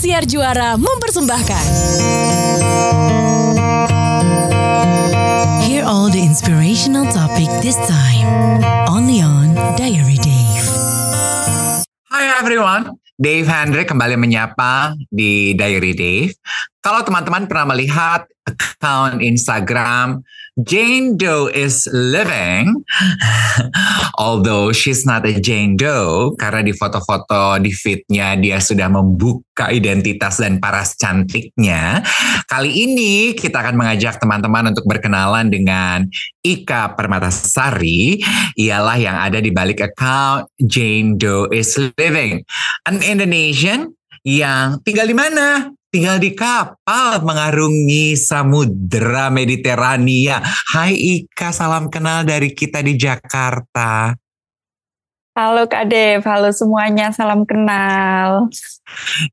Indosiar Juara mempersembahkan. Hear all the inspirational topic this time. Only on Diary Dave. Hi everyone, Dave Hendrik kembali menyapa di Diary Dave. Kalau teman-teman pernah melihat account Instagram Jane Doe is living, although she's not a Jane Doe, karena di foto-foto di feednya dia sudah membuka identitas dan paras cantiknya. Kali ini kita akan mengajak teman-teman untuk berkenalan dengan Ika Permatasari, ialah yang ada di balik account Jane Doe is living, an Indonesian yang tinggal di mana? Tinggal di kapal mengarungi samudera Mediterania. Hai Ika, salam kenal dari kita di Jakarta. Halo Kak Dev, halo semuanya, salam kenal.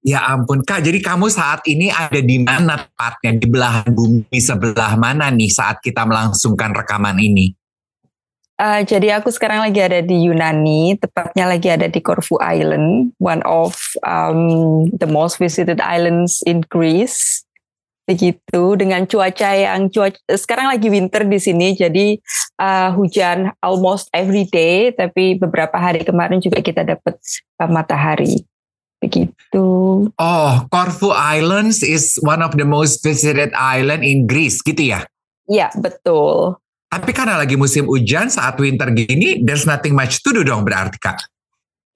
Ya ampun Kak, jadi kamu saat ini ada di mana tepatnya? Di belahan bumi sebelah mana nih saat kita melangsungkan rekaman ini? Uh, jadi aku sekarang lagi ada di Yunani, tepatnya lagi ada di Corfu Island, one of um, the most visited islands in Greece. Begitu dengan cuaca yang cuaca sekarang lagi winter di sini, jadi uh, hujan almost every day, tapi beberapa hari kemarin juga kita dapat uh, matahari. Begitu. Oh, Corfu Islands is one of the most visited island in Greece, gitu ya? Iya, betul. Tapi karena lagi musim hujan saat winter gini, there's nothing much to do dong berarti kak.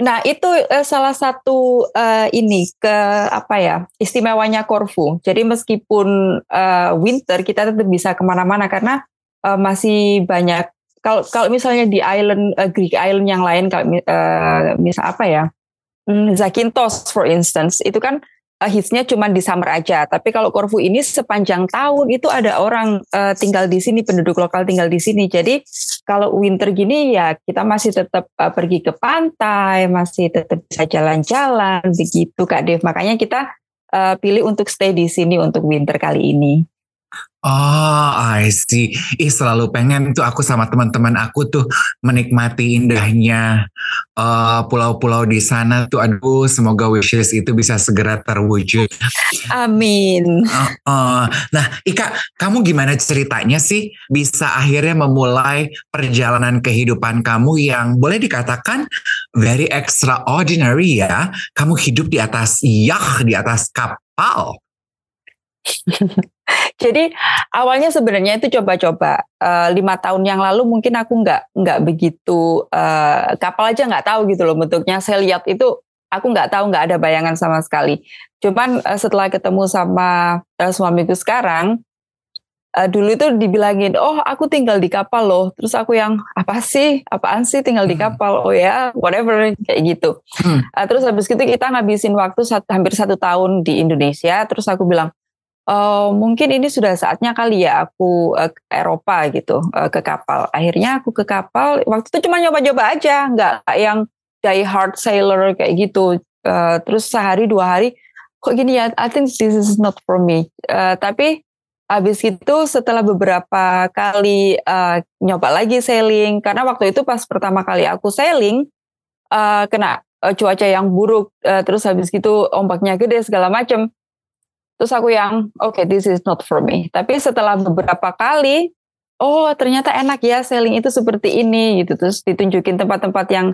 Nah itu uh, salah satu uh, ini ke apa ya istimewanya Corfu. Jadi meskipun uh, winter kita tetap bisa ke mana-mana karena uh, masih banyak. Kalau kalau misalnya di island uh, Greek island yang lain kalau uh, misal apa ya hmm, Zakynthos for instance itu kan uh, hitsnya cuma di summer aja. Tapi kalau Corfu ini sepanjang tahun itu ada orang uh, tinggal di sini, penduduk lokal tinggal di sini. Jadi kalau winter gini ya kita masih tetap uh, pergi ke pantai, masih tetap bisa jalan-jalan begitu Kak Dev. Makanya kita uh, pilih untuk stay di sini untuk winter kali ini. Oh, I see. Ih, selalu pengen tuh aku sama teman-teman aku tuh menikmati indahnya pulau pulau-pulau di sana tuh. Aduh, semoga wishes itu bisa segera terwujud. Amin. Uh, uh. Nah, Ika, kamu gimana ceritanya sih bisa akhirnya memulai perjalanan kehidupan kamu yang boleh dikatakan very extraordinary ya? Kamu hidup di atas yacht, di atas kapal. Jadi awalnya sebenarnya itu coba-coba uh, lima tahun yang lalu mungkin aku nggak nggak begitu uh, kapal aja nggak tahu gitu loh bentuknya. Saya lihat itu aku nggak tahu nggak ada bayangan sama sekali. Cuman uh, setelah ketemu sama uh, suamiku sekarang, uh, dulu itu dibilangin, oh aku tinggal di kapal loh. Terus aku yang apa sih, apaan sih tinggal di hmm. kapal? Oh ya, whatever kayak gitu. Hmm. Terus habis itu kita ngabisin waktu satu, hampir satu tahun di Indonesia. Terus aku bilang, uh, mungkin ini sudah saatnya kali ya aku uh, ke Eropa gitu uh, ke kapal. Akhirnya aku ke kapal. Waktu itu cuma nyoba-nyoba aja, nggak yang die hard sailor kayak gitu. Uh, terus sehari dua hari kok gini ya? I think this is not for me. Uh, tapi habis itu setelah beberapa kali uh, nyoba lagi sailing karena waktu itu pas pertama kali aku sailing uh, kena uh, cuaca yang buruk uh, terus habis gitu ombaknya gede segala macam Terus aku yang oke okay, this is not for me. Tapi setelah beberapa kali, oh ternyata enak ya selling itu seperti ini gitu. Terus ditunjukin tempat-tempat yang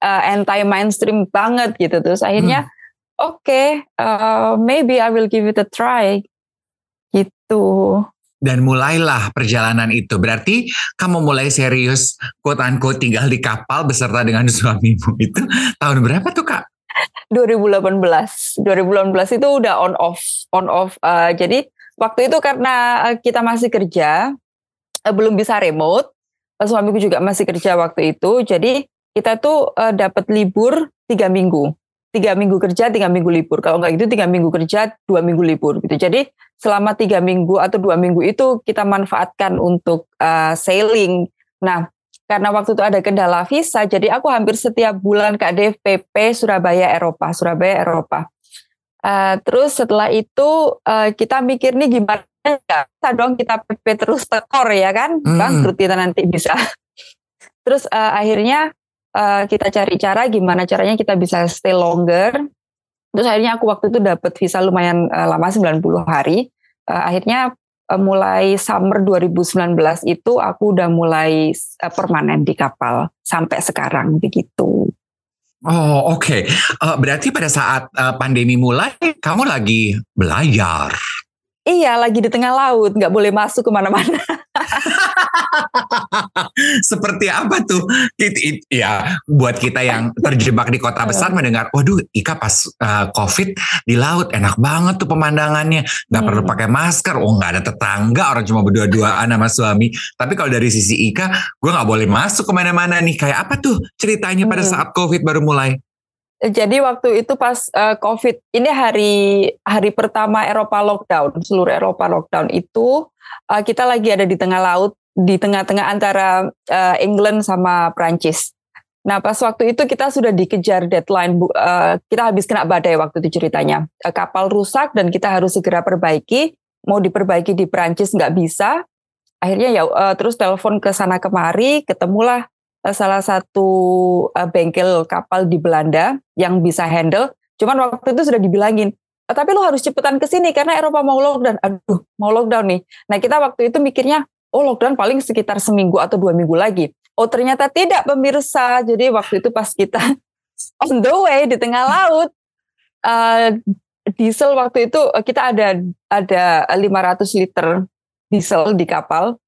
uh, eh, anti mainstream banget gitu. Terus akhirnya hmm. oke okay, uh, maybe I will give it a try gitu. Dan mulailah perjalanan itu. Berarti kamu mulai serius quote unquote tinggal di kapal beserta dengan suamimu itu tahun berapa tuh kak? 2018. 2018 itu udah on off, on off. Uh, jadi waktu itu karena eh, kita masih kerja, uh, belum bisa remote. Uh, suamiku juga masih kerja waktu itu. Jadi kita tuh uh, dapat libur tiga minggu, tiga minggu kerja, tiga minggu libur. Kalau nggak gitu tiga minggu kerja, dua minggu libur gitu. Jadi selama tiga minggu atau dua minggu itu kita manfaatkan untuk uh, sailing. Nah, karena waktu itu ada kendala visa, jadi aku hampir setiap bulan ke DFPP Surabaya Eropa, Surabaya Eropa. Uh, terus setelah itu uh, kita mikir nih gimana ya bisa dong kita PP terus tekor ya kan, hmm. bangkrut kita nanti bisa. terus uh, akhirnya uh, kita cari cara gimana caranya kita bisa stay longer. Terus akhirnya aku waktu itu dapat visa lumayan uh, lama 90 hari. Uh, akhirnya mulai summer 2019 itu aku udah mulai uh, permanen di kapal sampai sekarang begitu. Oh oke, okay. uh, berarti pada saat uh, pandemi mulai kamu lagi belajar. Iya, lagi di tengah laut, nggak boleh masuk ke mana-mana. Seperti apa tuh? Ya, buat kita yang terjebak di kota besar mendengar, waduh, Ika pas uh, COVID di laut enak banget tuh pemandangannya, nggak hmm. perlu pakai masker, oh nggak ada tetangga, orang cuma berdua-duaan sama suami. Tapi kalau dari sisi Ika, gue nggak boleh masuk ke mana-mana nih. Kayak apa tuh ceritanya pada hmm. saat COVID baru mulai? Jadi waktu itu pas uh, COVID ini hari hari pertama Eropa lockdown, seluruh Eropa lockdown itu uh, kita lagi ada di tengah laut, di tengah-tengah antara uh, England sama Prancis. Nah pas waktu itu kita sudah dikejar deadline, uh, kita habis kena badai waktu itu ceritanya. Uh, kapal rusak dan kita harus segera perbaiki. Mau diperbaiki di Prancis nggak bisa. Akhirnya ya uh, terus telepon ke sana kemari, ketemulah salah satu uh, bengkel kapal di Belanda yang bisa handle. Cuman waktu itu sudah dibilangin, tapi lu harus cepetan ke sini karena Eropa mau lockdown. Aduh, mau lockdown nih. Nah kita waktu itu mikirnya, oh lockdown paling sekitar seminggu atau dua minggu lagi. Oh ternyata tidak pemirsa. Jadi waktu itu pas kita on the way di tengah laut, uh, diesel waktu itu kita ada ada 500 liter diesel di kapal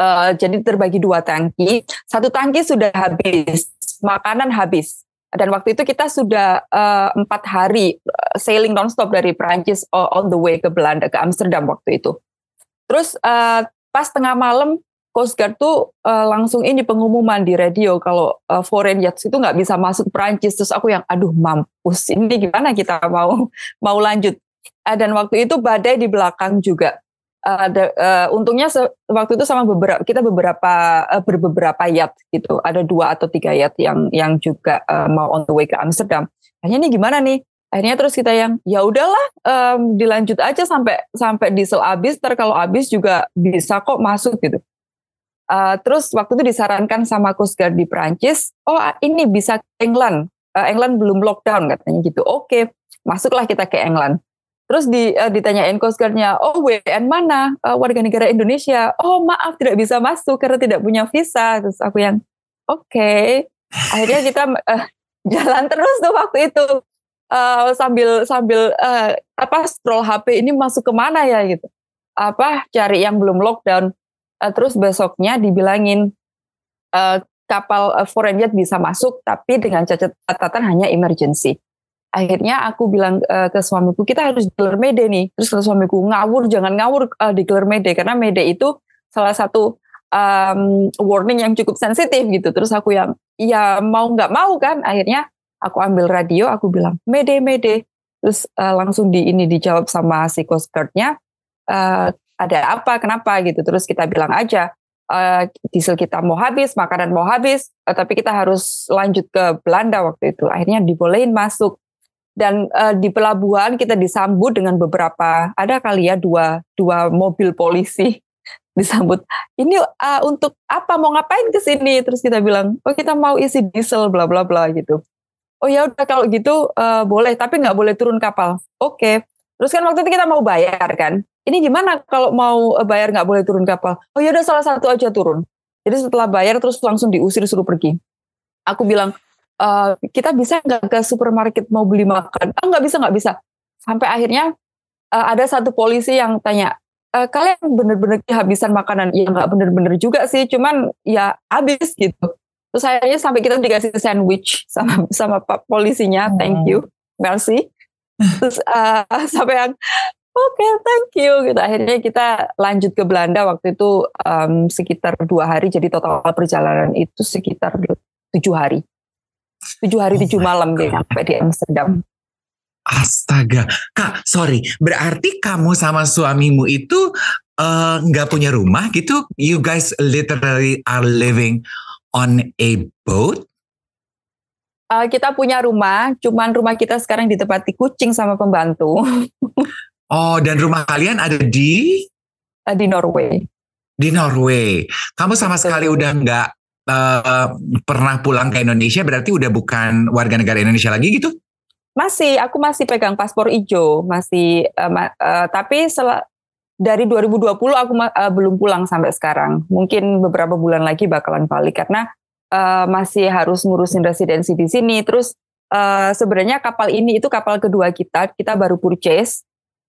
Uh, jadi terbagi dua tangki. Satu tangki sudah habis, makanan habis. Dan waktu itu kita sudah uh, empat hari uh, sailing nonstop dari Prancis uh, on the way ke Belanda ke Amsterdam waktu itu. Terus uh, pas tengah malam Coast Guard tuh uh, langsung ini pengumuman di radio kalau uh, foreign yachts itu nggak bisa masuk Prancis. Terus aku yang aduh mampus ini gimana kita mau mau lanjut. Uh, dan waktu itu badai di belakang juga ada uh, untungnya waktu itu sama beberapa kita beberapa uh, berbeberapa yacht gitu ada dua atau tiga yacht yang yang juga uh, mau on the way ke Amsterdam akhirnya ini gimana nih akhirnya terus kita yang ya udahlah um, dilanjut aja sampai sampai diesel habis ter kalau habis juga bisa kok masuk gitu uh, terus waktu itu disarankan sama Coast Guard di Prancis oh ini bisa ke England uh, England belum lockdown katanya gitu oke masuklah kita ke England Terus di, uh, ditanyain Coast Guard-nya, oh WN mana? Uh, warga negara Indonesia. Oh maaf tidak bisa masuk karena tidak punya visa. Terus aku yang, oke. Okay. Akhirnya kita uh, jalan terus tuh waktu itu. Uh, sambil sambil uh, apa scroll HP ini masuk ke mana ya gitu. Apa cari yang belum lockdown. Uh, terus besoknya dibilangin uh, kapal uh, foreign jet bisa masuk tapi dengan catatan hanya emergency. Akhirnya aku bilang uh, ke suamiku kita harus declare Mede nih. Terus ke suamiku ngawur jangan ngawur uh, declare Mede karena Mede itu salah satu um, warning yang cukup sensitif gitu. Terus aku yang ya mau nggak mau kan? Akhirnya aku ambil radio aku bilang Mede Mede. Terus uh, langsung di ini dijawab sama si coast guard-nya uh, ada apa? Kenapa? Gitu. Terus kita bilang aja uh, diesel kita mau habis makanan mau habis uh, tapi kita harus lanjut ke Belanda waktu itu. Akhirnya dibolehin masuk. Dan uh, di pelabuhan kita disambut dengan beberapa ada kali ya dua dua mobil polisi disambut ini uh, untuk apa? Mau ngapain ke sini? Terus kita bilang oh kita mau isi diesel bla bla bla gitu oh ya udah kalau gitu uh, boleh tapi nggak boleh turun kapal oke okay. terus kan waktu itu kita mau bayar kan ini gimana kalau mau bayar nggak boleh turun kapal oh ya udah salah satu aja turun jadi setelah bayar terus langsung diusir suruh pergi aku bilang uh, kita bisa nggak ke supermarket mau beli makan? Ah nggak bisa nggak bisa. Sampai akhirnya uh, ada satu polisi yang tanya, e, kalian bener-bener kehabisan makanan? Ya nggak bener-bener juga sih, cuman ya habis gitu. Terus akhirnya sampai kita dikasih sandwich sama sama pak polisinya, thank you, merci. Terus uh, sampai yang oke okay, thank you. Gitu. Akhirnya kita lanjut ke Belanda. Waktu itu um, sekitar dua hari. Jadi total perjalanan itu sekitar tujuh hari. Tujuh hari oh tujuh malam dia sampai di Amsterdam. Astaga, kak, sorry. Berarti kamu sama suamimu itu eh, nggak uh, punya rumah gitu? You guys literally are living on a boat? Uh, kita punya rumah, cuman rumah kita sekarang ditempati kucing sama pembantu. oh, dan rumah kalian ada di? Uh, di Norway. Di Norway. Kamu sama sekali udah nggak uh, pernah pulang ke Indonesia berarti udah bukan warga negara Indonesia lagi gitu? Masih, aku masih pegang paspor hijau, masih. Uh, uh, tapi sel dari 2020 aku uh, belum pulang sampai sekarang. Mungkin beberapa bulan lagi bakalan balik karena uh, masih harus ngurusin residensi di sini. Terus uh, sebenarnya kapal ini itu kapal kedua kita, kita baru purchase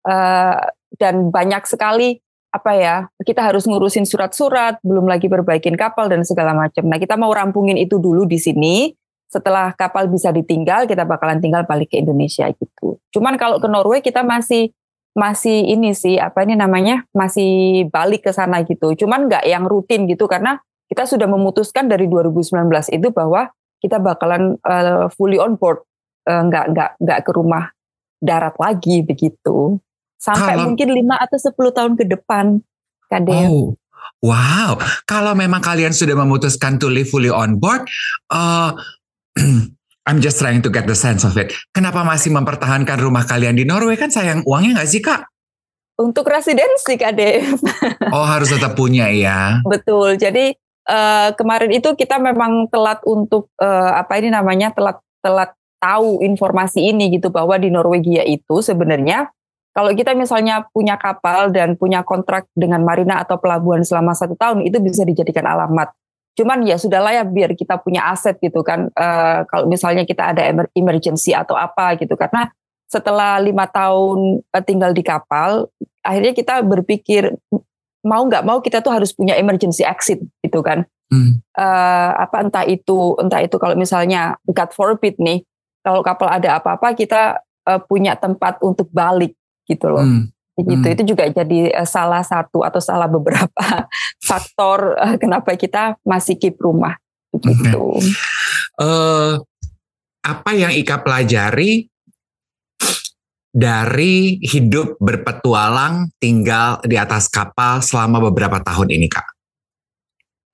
uh, dan banyak sekali apa ya kita harus ngurusin surat-surat, belum lagi perbaikin kapal dan segala macam. Nah kita mau rampungin itu dulu di sini setelah kapal bisa ditinggal kita bakalan tinggal balik ke Indonesia gitu. Cuman kalau ke Norway kita masih masih ini sih apa ini namanya masih balik ke sana gitu. Cuman nggak yang rutin gitu karena kita sudah memutuskan dari 2019 itu bahwa kita bakalan uh, fully on board uh, nggak nggak nggak ke rumah darat lagi begitu sampai kalau, mungkin 5 atau 10 tahun ke depan Kade. Oh. Wow, kalau memang kalian sudah memutuskan to live fully on board, uh, I'm just trying to get the sense of it. Kenapa masih mempertahankan rumah kalian di Norway kan sayang uangnya nggak sih kak? Untuk residensi kak Dev. oh harus tetap punya ya. Betul. Jadi uh, kemarin itu kita memang telat untuk uh, apa ini namanya telat telat tahu informasi ini gitu bahwa di Norwegia itu sebenarnya kalau kita misalnya punya kapal dan punya kontrak dengan marina atau pelabuhan selama satu tahun itu bisa dijadikan alamat cuman ya sudahlah ya biar kita punya aset gitu kan. Uh, kalau misalnya kita ada emergency atau apa gitu. Karena setelah lima tahun uh, tinggal di kapal akhirnya kita berpikir mau nggak mau kita tuh harus punya emergency exit gitu kan. Hmm. uh, apa entah itu entah itu kalau misalnya God forbid nih kalau kapal ada apa-apa kita uh, punya tempat untuk balik gitu loh. Hmm gitu hmm. itu juga jadi uh, salah satu atau salah beberapa faktor uh, kenapa kita masih keep rumah gitu. Okay. Uh, eh, apa yang Ika pelajari dari hidup berpetualang tinggal di atas kapal selama beberapa tahun ini kak?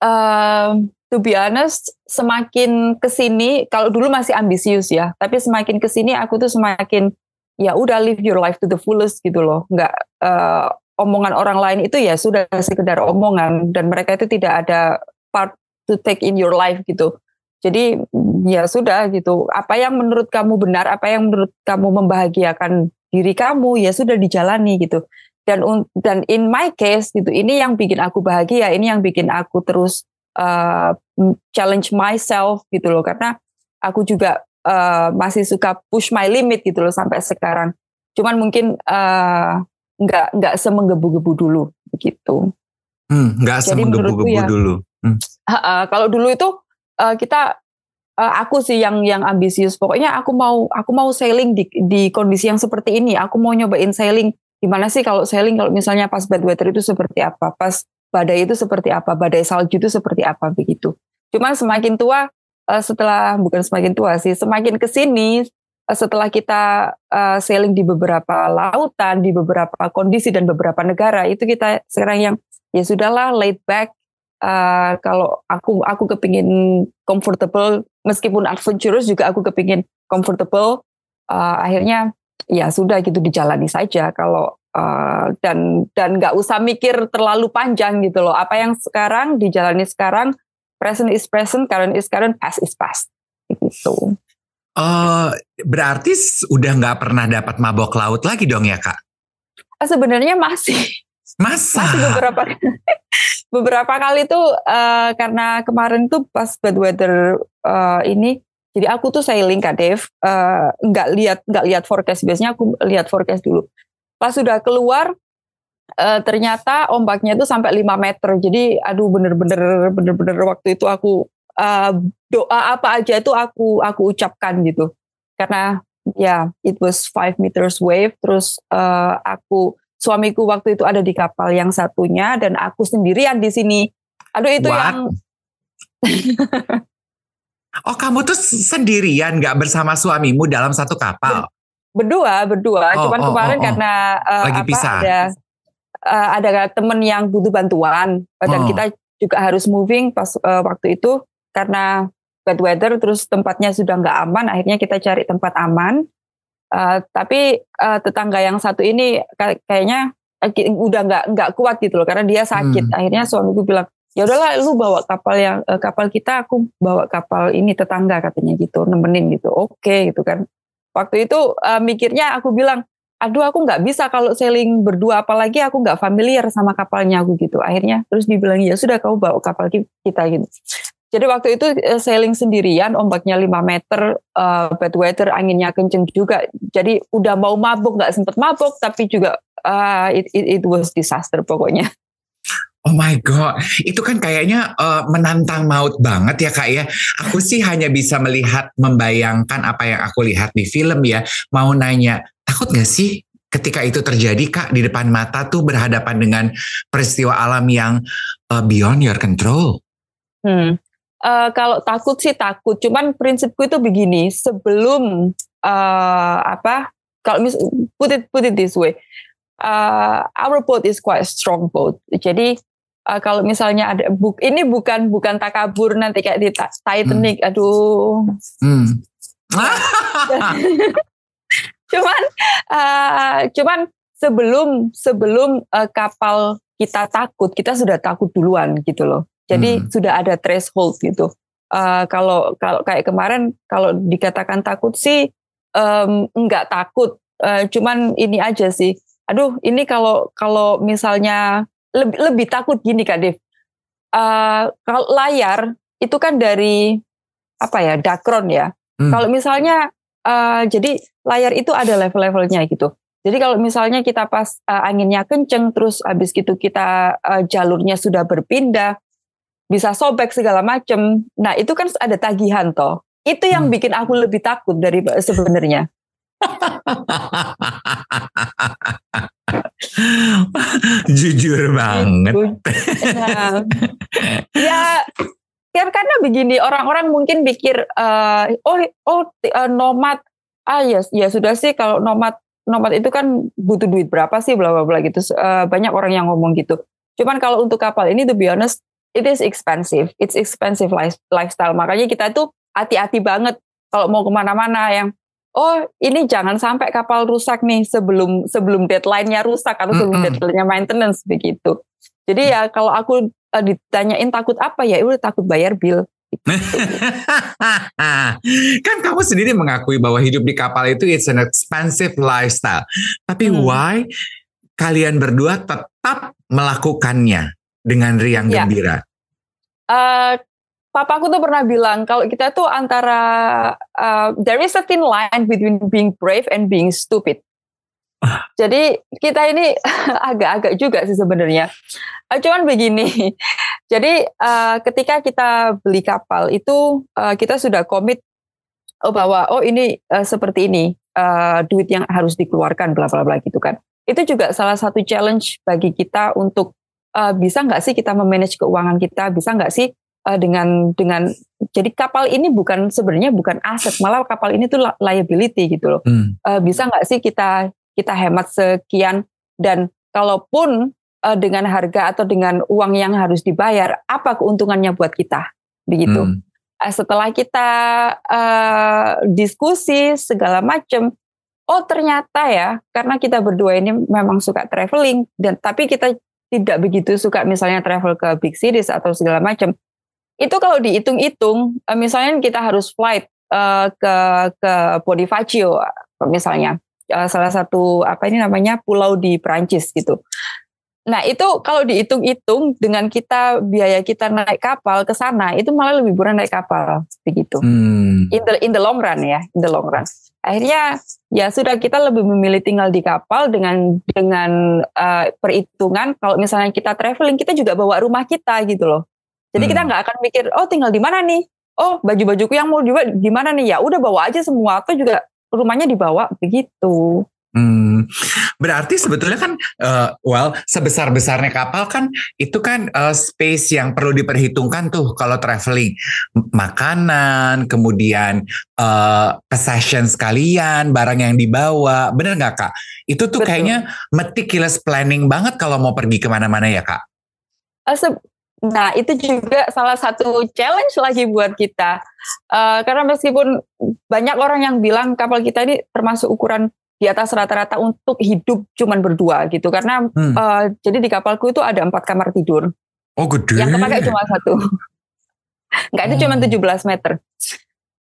Uh, to be honest, semakin ke sini, kalau dulu masih ambisius ya, tapi semakin ke sini aku tuh semakin ya udah live your life to the fullest gitu loh. Nggak uh, omongan orang lain itu ya sudah sekedar omongan dan mereka itu tidak ada part to take in your life gitu. Jadi ya sudah gitu. Apa yang menurut kamu benar apa yang menurut kamu membahagiakan diri kamu ya sudah dijalani gitu. Dan dan in my case gitu ini yang bikin aku bahagia ini yang bikin aku terus uh, challenge myself gitu loh. Karena aku juga uh, masih suka push my limit gitu loh sampai sekarang. Cuman mungkin uh, nggak nggak semenggebu-gebu dulu begitu. Hmm, nggak semenggebu-gebu ya, dulu. Hmm. Uh, uh, kalau dulu itu uh, kita uh, aku sih yang yang ambisius. Pokoknya aku mau aku mau sailing di di kondisi yang seperti ini. Aku mau nyobain sailing. Gimana sih kalau sailing kalau misalnya pas bad weather itu seperti apa? Pas badai itu seperti apa? Badai salju itu seperti apa begitu. Cuman semakin tua uh, setelah bukan semakin tua sih, semakin ke sini uh, setelah kita uh, sailing di beberapa lautan, di beberapa kondisi dan beberapa negara, itu kita sekarang yang ya sudahlah laid back. Uh, kalau aku aku kepingin comfortable meskipun adventurous juga aku kepingin comfortable uh, akhirnya ya sudah gitu dijalani saja kalau uh, dan dan nggak usah mikir terlalu panjang gitu loh apa yang sekarang dijalani sekarang present is present, current is current, past is past. Gitu. Uh, berarti udah nggak pernah dapat mabok laut lagi dong ya kak? Uh, sebenarnya masih. Masa? Masih beberapa beberapa kali tuh uh, karena kemarin tuh pas bad weather uh, ini, jadi aku tuh sailing kak Dev, nggak uh, lihat nggak lihat forecast biasanya aku lihat forecast dulu. Pas sudah keluar uh, ternyata ombaknya itu sampai 5 meter. Jadi aduh bener-bener bener-bener waktu itu aku uh, doa apa aja itu aku aku ucapkan gitu. Karena ya yeah, it was 5 meters wave terus uh, aku suamiku waktu itu ada di kapal yang satunya dan aku sendirian di sini. Aduh itu What? yang Oh kamu tuh sendirian nggak bersama suamimu dalam satu kapal? Berdua, berdua. Oh, Cuman oh, kemarin oh, oh. karena uh, Lagi apa, pisah. ada uh, ada teman yang butuh bantuan. Dan oh. kita juga harus moving pas uh, waktu itu karena bad weather terus tempatnya sudah nggak aman akhirnya kita cari tempat aman. Uh, tapi uh, tetangga yang satu ini kayaknya udah nggak nggak kuat gitu loh karena dia sakit. Hmm. akhirnya suamiku bilang ya udahlah lu bawa kapal yang uh, kapal kita aku bawa kapal ini tetangga katanya gitu nemenin gitu. Oke okay, gitu kan. Waktu itu uh, mikirnya aku bilang aduh aku nggak bisa kalau sailing berdua apalagi aku nggak familiar sama kapalnya aku gitu. Akhirnya terus dibilang ya sudah kamu bawa kapal kita gitu. Jadi waktu itu uh, sailing sendirian ombaknya 5 meter uh, bad weather anginnya kenceng juga. Jadi udah mau mabuk nggak sempet mabuk tapi juga uh, it, it, it was disaster pokoknya. Oh my god, itu kan kayaknya uh, menantang maut banget ya kak ya. Aku sih hanya bisa melihat, membayangkan apa yang aku lihat di film ya. Mau nanya, takut gak sih ketika itu terjadi kak di depan mata tuh berhadapan dengan peristiwa alam yang uh, beyond your control? Hmm. Uh, kalau takut sih takut, cuman prinsipku itu begini, sebelum uh, apa? Kalau mis put it put it this way, uh, our boat is quite strong boat. Jadi uh, kalau misalnya ada buk ini bukan bukan takabur nanti kayak di Titanic hmm. aduh hmm. cuman uh, cuman sebelum sebelum uh, kapal kita takut kita sudah takut duluan gitu loh jadi hmm. sudah ada threshold gitu uh, kalau kalau kayak kemarin kalau dikatakan takut sih um, enggak takut uh, cuman ini aja sih aduh ini kalau kalau misalnya lebih lebih takut gini Kak Dev. Uh, kalau layar itu kan dari apa ya dakron ya. Hmm. Kalau misalnya uh, jadi layar itu ada level-levelnya gitu. Jadi kalau misalnya kita pas uh, anginnya kenceng terus habis gitu kita uh, jalurnya sudah berpindah bisa sobek segala macem. Nah itu kan ada tagihan toh. Itu yang hmm. bikin aku lebih takut dari sebenarnya. Jujur banget. ya, ya karena begini orang-orang mungkin pikir uh, oh oh uh, nomad ah ya ya sudah sih kalau nomad nomad itu kan butuh duit berapa sih bla bla bla gitu. Uh, banyak orang yang ngomong gitu. Cuman kalau untuk kapal ini to be honest it is expensive. It's expensive life, lifestyle. Makanya kita tuh hati-hati banget kalau mau ke mana-mana yang oh ini jangan sampai kapal rusak nih sebelum sebelum deadline-nya rusak atau sebelum mm -hmm. deadline-nya maintenance begitu. Jadi ya kalau aku uh, ditanyain takut apa ya udah takut bayar bill. kan kamu sendiri mengakui bahwa hidup di kapal itu it's an expensive lifestyle. Tapi hmm. why kalian berdua tetap melakukannya dengan riang ya. gembira? Uh, papaku tuh pernah bilang kalau kita tuh antara uh, there is a thin line between being brave and being stupid. Jadi kita ini agak-agak juga sih sebenarnya. Uh, cuman begini, jadi uh, ketika kita beli kapal itu uh, kita sudah komit oh bahwa oh ini uh, seperti ini uh, duit yang harus dikeluarkan bla bla bla gitu kan. Itu juga salah satu challenge bagi kita untuk uh, bisa nggak sih kita memanage keuangan kita, bisa nggak sih uh, dengan dengan jadi kapal ini bukan sebenarnya bukan aset malah kapal ini tuh liability gitu loh hmm. uh, bisa nggak sih kita kita hemat sekian. Dan kalaupun uh, dengan harga atau dengan uang yang harus dibayar apa keuntungannya buat kita? Begitu. Hmm. uh, setelah kita uh, diskusi segala macam oh ternyata ya karena kita berdua ini memang suka traveling dan tapi kita tidak begitu suka misalnya travel ke big cities atau segala macam itu kalau dihitung-hitung, eh, misalnya kita harus flight uh, ke ke Bonifacio misalnya uh, salah satu apa ini namanya pulau di Perancis gitu. Nah itu kalau dihitung-hitung dengan kita biaya kita naik kapal ke sana itu malah lebih murah naik kapal begitu. Hmm. In the in the long run ya, in the long run. Akhirnya ya sudah kita lebih memilih tinggal di kapal dengan dengan uh, perhitungan kalau misalnya kita traveling kita juga bawa rumah kita gitu loh. Jadi hmm. kita nggak akan mikir, oh tinggal di mana nih? Oh baju-bajuku yang mau juga di mana nih? Ya udah bawa aja semua atau juga rumahnya dibawa begitu. Hmm, berarti sebetulnya kan, uh, well, sebesar besarnya kapal kan itu kan uh, space yang perlu diperhitungkan tuh kalau traveling, makanan, kemudian uh, possession sekalian, barang yang dibawa, bener nggak kak? Itu tuh Betul. kayaknya meticulous planning banget kalau mau pergi ke mana-mana ya kak. Uh, Nah, itu juga salah satu challenge lagi buat kita. Uh, karena meskipun banyak orang yang bilang kapal kita ini termasuk ukuran di atas rata-rata untuk hidup cuman berdua gitu. Karena hmm. uh, jadi di kapalku itu ada empat kamar tidur. Oh, gede. Yang kepake cuma satu. Enggak, itu oh. cuma 17 meter.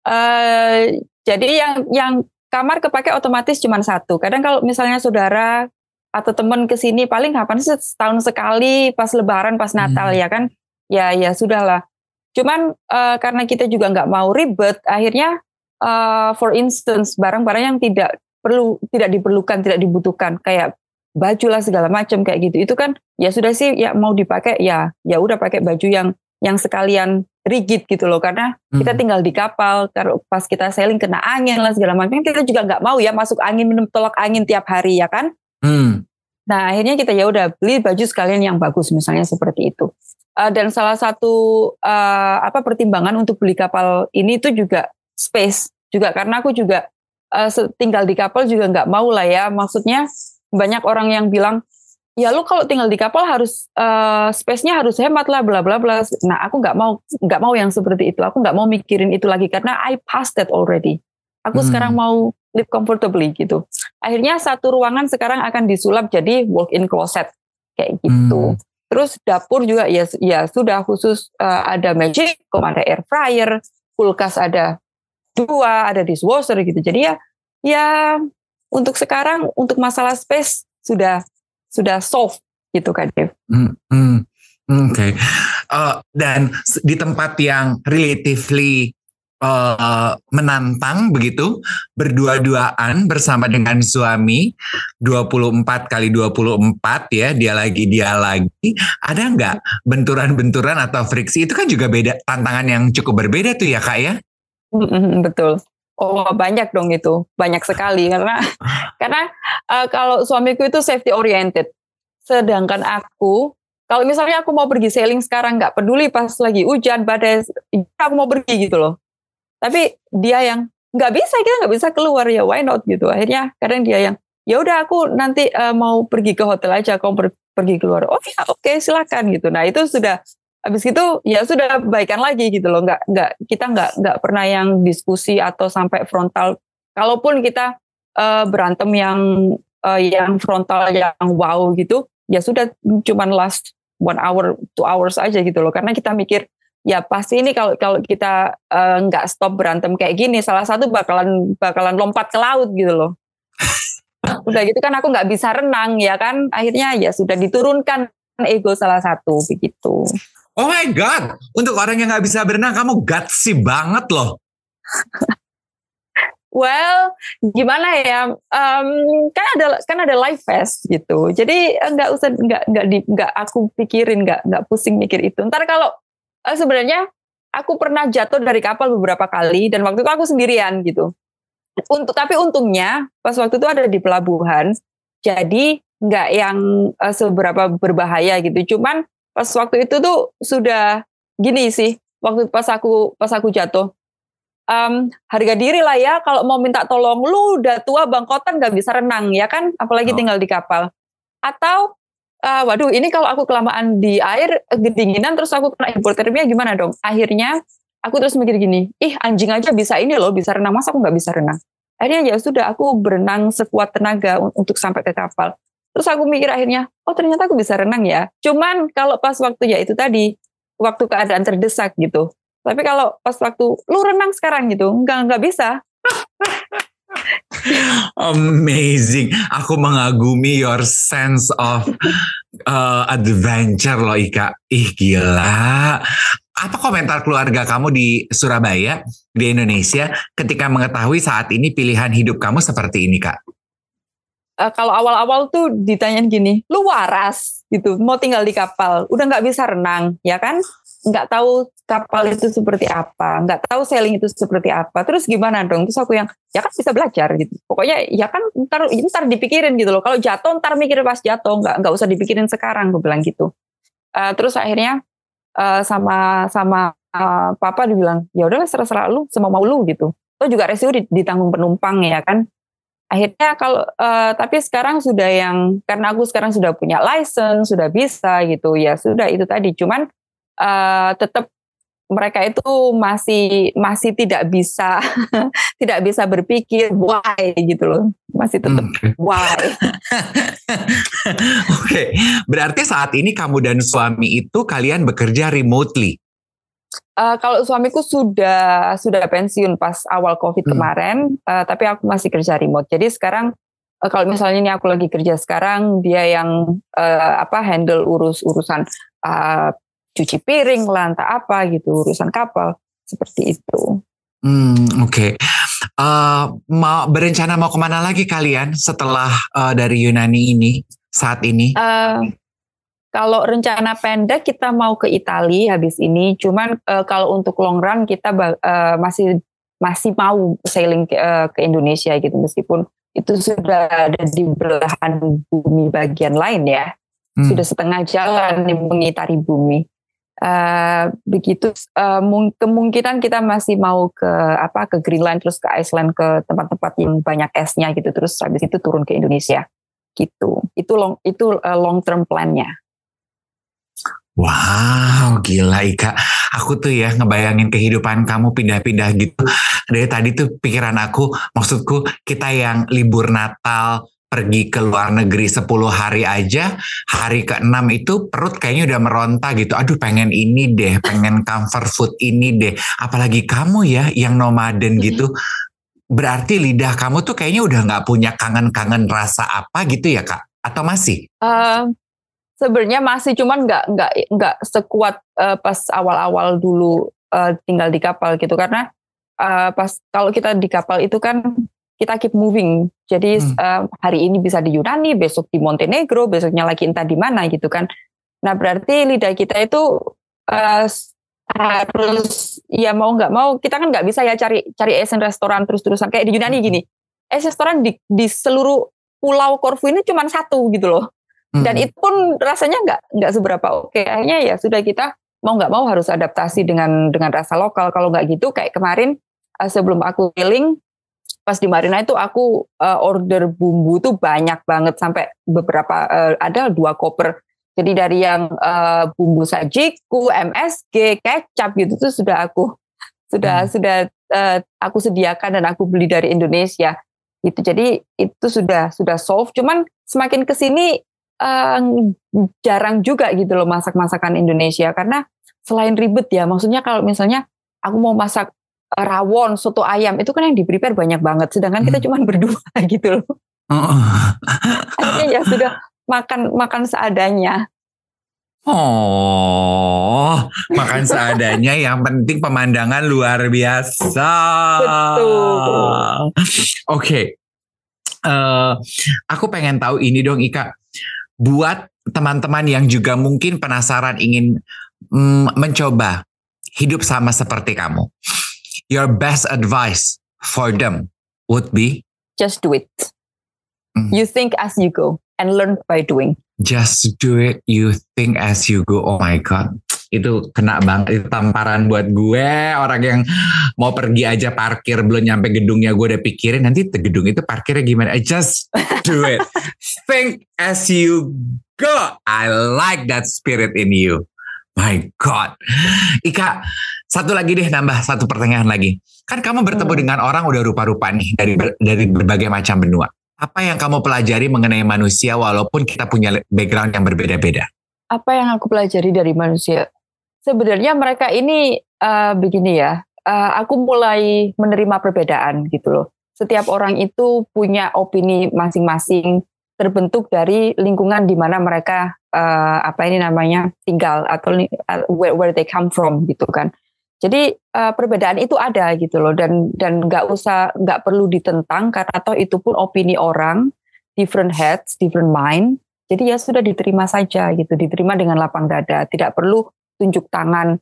Uh, jadi yang yang kamar kepake otomatis cuma satu. Kadang kalau misalnya saudara atau teman ke sini paling kapan sih? Setahun sekali pas lebaran pas Natal hmm. ya kan? Ya ya sudahlah. Cuman uh, karena kita juga nggak mau ribet akhirnya uh, for instance barang-barang yang tidak perlu tidak diperlukan tidak dibutuhkan kayak baju lah segala macam kayak gitu. Itu kan ya sudah sih ya mau dipakai ya ya udah pakai baju yang yang sekalian rigid gitu loh. Karena hmm. kita tinggal di kapal kalau pas kita sailing kena angin lah segala macam kita juga nggak mau ya masuk angin minum tolak angin tiap hari ya kan Hmm. Nah akhirnya kita ya udah beli baju sekalian yang bagus misalnya seperti itu. Uh, dan salah satu uh, apa pertimbangan untuk beli kapal ini itu juga space juga karena aku juga uh, tinggal di kapal juga nggak mau lah ya. Maksudnya banyak orang yang bilang ya lu kalau tinggal di kapal harus uh, space-nya harus hemat lah bla bla bla. Nah aku nggak mau nggak mau yang seperti itu. Aku nggak mau mikirin itu lagi karena I passed that already. Aku hmm. sekarang mau live comfortably gitu. Akhirnya satu ruangan sekarang akan disulap jadi walk-in closet kayak gitu. Hmm. Terus dapur juga ya ya sudah khusus uh, ada magic, ada air fryer, kulkas ada dua, ada dishwasher gitu. Jadi ya ya untuk sekarang untuk masalah space sudah sudah solve gitu kan Dev. Hmm, hmm. Oke, okay. uh, dan di tempat yang relatively uh, menantang begitu berdua-duaan bersama dengan suami 24 kali 24 ya dia lagi dia lagi. Ada nggak benturan-benturan atau friksi? Itu kan juga beda tantangan yang cukup berbeda tuh ya kak ya? Betul. Oh banyak dong itu. Banyak sekali karena karena uh, kalau suamiku itu safety oriented. Sedangkan aku kalau misalnya aku mau pergi sailing sekarang nggak peduli pas lagi hujan badai aku mau pergi gitu loh tapi dia yang nggak bisa kita nggak bisa keluar ya why not gitu. Akhirnya kadang dia yang ya udah aku nanti uh, mau pergi ke hotel aja kau per pergi keluar. Oh ya oke okay, silakan gitu. Nah itu sudah habis itu ya sudah baikan lagi gitu loh. Nggak nggak kita nggak nggak pernah yang diskusi atau sampai frontal. Kalaupun kita uh, berantem yang uh, yang frontal yang wow gitu ya sudah cuman last one hour two hours aja gitu loh. Karena kita mikir ya pasti ini kalau kalau kita eh, nggak uh, stop berantem kayak gini salah satu bakalan bakalan lompat ke laut gitu loh udah gitu kan aku nggak bisa renang ya kan akhirnya ya sudah diturunkan ego salah satu begitu oh my god untuk orang yang nggak bisa berenang kamu gutsy banget loh Well, gimana ya? Um, kan ada kan ada live fest gitu. Jadi nggak usah nggak nggak nggak aku pikirin nggak nggak pusing mikir itu. Ntar kalau uh, sebenarnya aku pernah jatuh dari kapal beberapa kali dan waktu itu aku sendirian gitu. Untuk tapi untungnya pas waktu itu ada di pelabuhan, jadi nggak yang uh, seberapa berbahaya gitu. Cuman pas waktu itu tuh sudah gini sih, waktu pas aku pas aku jatuh, um, harga diri lah ya kalau mau minta tolong lu udah tua bangkotan nggak bisa renang ya kan apalagi oh. tinggal di kapal atau uh, waduh ini kalau aku kelamaan di air kedinginan terus aku kena hipotermia gimana dong? Akhirnya aku terus mikir gini ih anjing aja bisa ini loh bisa renang. Masa aku nggak bisa renang? Akhirnya ya sudah aku berenang sekuat tenaga untuk sampai ke kapal. Terus aku mikir akhirnya oh ternyata aku bisa renang ya? Cuman kalau pas waktu ya itu tadi waktu keadaan terdesak gitu. Tapi kalau pas waktu lu renang sekarang gitu nggak nggak bisa Amazing. Aku mengagumi your sense of uh, adventure loh Ika. Ih gila. Apa komentar keluarga kamu di Surabaya, di Indonesia ketika mengetahui saat ini pilihan hidup kamu seperti ini Kak? Uh, kalau awal-awal tuh ditanyain gini, lu waras gitu, mau tinggal di kapal, udah nggak bisa renang, ya kan? Nggak tahu kapal itu seperti apa, nggak tahu sailing itu seperti apa. Terus gimana dong? Terus aku yang ya kan bisa belajar gitu. Pokoknya ya kan ntar ntar dipikirin gitu loh. Kalau jatuh ntar mikir pas jatuh, nggak nggak usah dipikirin sekarang. Gue bilang gitu. Uh, terus akhirnya uh, sama sama uh, papa dibilang ya udahlah serah-serah lu, semua mau lu gitu. Lo juga resiko ditanggung penumpang ya kan. Akhirnya kalau uh, tapi sekarang sudah yang karena aku sekarang sudah punya license, sudah bisa gitu ya sudah itu tadi. Cuman uh, tetap mereka itu masih masih tidak bisa tidak bisa berpikir why gitu loh masih tetap okay. why oke okay. berarti saat ini kamu dan suami itu kalian bekerja remotely Uh, kalau suamiku sudah sudah pensiun pas awal COVID hmm. kemarin, uh, tapi aku masih kerja remote. Jadi sekarang uh, kalau misalnya ini aku lagi kerja sekarang, dia yang uh, apa handle urus urusan uh, cuci piring, lantai apa gitu, urusan kapal seperti itu. Hmm, oke. Okay. Uh, mau berencana mau ke mana lagi kalian setelah uh, dari Yunani ini saat ini? Uh, kalau rencana pendek kita mau ke Italia habis ini, cuman uh, kalau untuk long run kita uh, masih masih mau sailing ke, uh, ke Indonesia gitu meskipun itu sudah ada di belahan bumi bagian lain ya. Hmm. Sudah setengah jalan mengitari bumi. Uh, begitu uh, kemungkinan kita masih mau ke apa ke Greenland terus ke Iceland ke tempat-tempat yang banyak esnya gitu terus habis itu turun ke Indonesia gitu itu long itu uh, long term plannya Wow, gila Ika. Aku tuh ya ngebayangin kehidupan kamu pindah-pindah gitu. Dari tadi tuh pikiran aku, maksudku kita yang libur Natal, pergi ke luar negeri 10 hari aja, hari ke-6 itu perut kayaknya udah meronta gitu. Aduh pengen ini deh, pengen comfort food ini deh. Apalagi kamu ya yang nomaden gitu. Berarti lidah kamu tuh kayaknya udah nggak punya kangen-kangen rasa apa gitu ya kak? Atau masih? Uh, sebenarnya masih cuman nggak nggak nggak sekuat uh, pas awal-awal dulu uh, tinggal di kapal gitu karena uh, pas kalau kita di kapal itu kan kita keep moving jadi hmm. uh, hari ini bisa di Yunani besok di Montenegro besoknya lagi entah di mana gitu kan nah berarti lidah kita itu uh, harus ya mau nggak mau kita kan nggak bisa ya cari cari esen restoran terus-terusan kayak di Yunani gini es restoran di, di seluruh pulau Korfu ini cuma satu gitu loh dan itu pun rasanya nggak nggak seberapa oke. Akhirnya ya sudah kita mau nggak mau harus adaptasi dengan dengan rasa lokal. Kalau nggak gitu kayak kemarin uh, sebelum aku keliling pas di Marina itu aku uh, order bumbu tuh banyak banget sampai beberapa uh, ada dua koper. Jadi dari yang uh, bumbu sajiku, MSG, kecap gitu tuh sudah aku sudah hmm. sudah uh, aku sediakan dan aku beli dari Indonesia. Itu jadi itu sudah sudah solve. Cuman semakin ke sini uh, jarang juga gitu loh masak-masakan Indonesia karena selain ribet ya maksudnya kalau misalnya aku mau masak rawon soto ayam itu kan yang di prepare banyak banget sedangkan kita hmm. cuma berdua gitu loh akhirnya ya sudah makan makan seadanya Oh, makan seadanya yang penting pemandangan luar biasa. Betul. Oke. Okay. Uh, aku pengen tahu ini dong Ika buat teman-teman yang juga mungkin penasaran ingin mm, mencoba hidup sama seperti kamu. Your best advice for them would be? Just do it. Mm. You think as you go and learn by doing. Just do it, you think as you go. Oh my god. Itu kena banget. Itu tamparan buat gue orang yang mau pergi aja parkir belum nyampe gedungnya gue udah pikirin nanti gedung itu parkirnya gimana? I just do it. Think as you go. I like that spirit in you. My god. Ika satu lagi deh nambah satu pertanyaan lagi kan kamu bertemu hmm. dengan orang udah rupa-rupa nih dari dari berbagai macam benua apa yang kamu pelajari mengenai manusia walaupun kita punya background yang berbeda-beda apa yang aku pelajari dari manusia sebenarnya mereka ini uh, begini ya, uh, aku mulai menerima perbedaan gitu loh. Setiap orang itu punya opini masing-masing terbentuk dari lingkungan di mana mereka uh, apa ini namanya tinggal atau uh, where, where they come from gitu kan. Jadi uh, perbedaan itu ada gitu loh dan dan nggak usah nggak perlu ditentang karena atau itu pun opini orang different heads, different mind. Jadi ya sudah diterima saja gitu, diterima dengan lapang dada. Tidak perlu tunjuk tangan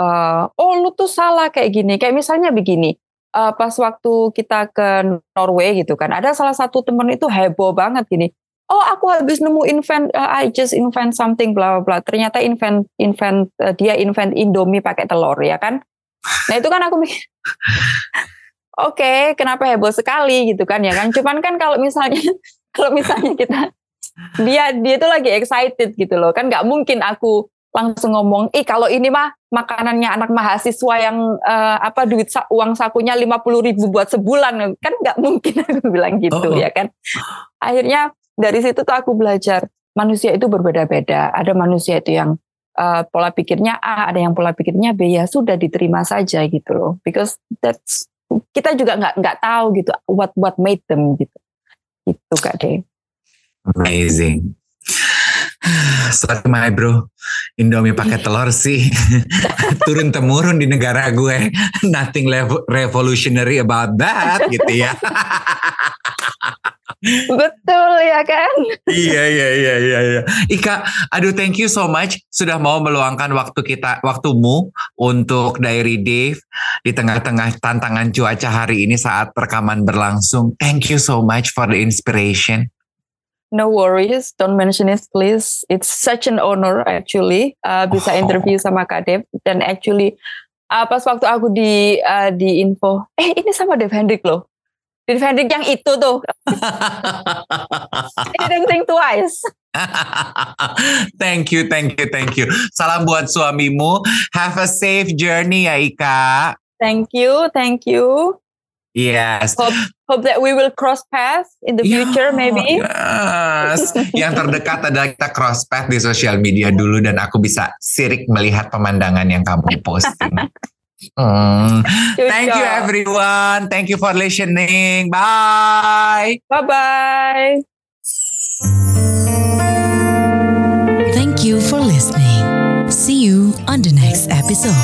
uh, oh lu tuh salah kayak gini kayak misalnya begini uh, pas waktu kita ke Norway gitu kan ada salah satu temen itu heboh banget gini oh aku habis nemu invent uh, I just invent something bla bla ternyata invent invent uh, dia invent Indomie pakai telur ya kan? Nah itu kan aku mikir oke okay, kenapa heboh sekali gitu kan ya kan? Cuman kan kalau misalnya kalau misalnya kita dia dia itu lagi excited gitu loh. Kan nggak mungkin aku langsung ngomong, ih kalau ini mah makanannya anak mahasiswa yang uh, apa duit sa uang sakunya lima puluh ribu buat sebulan. Kan nggak mungkin aku bilang gitu oh. ya kan. Akhirnya dari situ tuh aku belajar manusia itu berbeda-beda. Ada manusia itu yang uh, pola pikirnya A, ada yang pola pikirnya B, ya sudah diterima saja gitu loh. Because that's kita juga nggak nggak tahu gitu what what made them gitu. Itu Kak De. Amazing. Sorry my bro, Indomie pakai telur sih turun temurun di negara gue. Nothing revolutionary about that gitu ya. Betul ya kan? iya iya iya iya iya. Ika, aduh thank you so much sudah mau meluangkan waktu kita waktumu untuk Diary Dave di tengah-tengah tantangan cuaca hari ini saat rekaman berlangsung. Thank you so much for the inspiration. No worries, don't mention it please. It's such an honor actually uh, bisa oh. interview sama Kak Dev dan actually uh, pas waktu aku di uh, di info, eh ini sama Dev Hendrik loh. Dev Hendrik yang itu tuh. I didn't think twice. thank you, thank you, thank you. Salam buat suamimu. Have a safe journey ya Ika. Thank you, thank you. Yes. Hope, hope that we will cross paths in the future, yeah, maybe. Yes. Yang terdekat adalah kita cross path di sosial media dulu dan aku bisa sirik melihat pemandangan yang kamu posting. Hmm. Thank you everyone. Thank you for listening. Bye. Bye bye. Thank you for listening. See you on the next episode.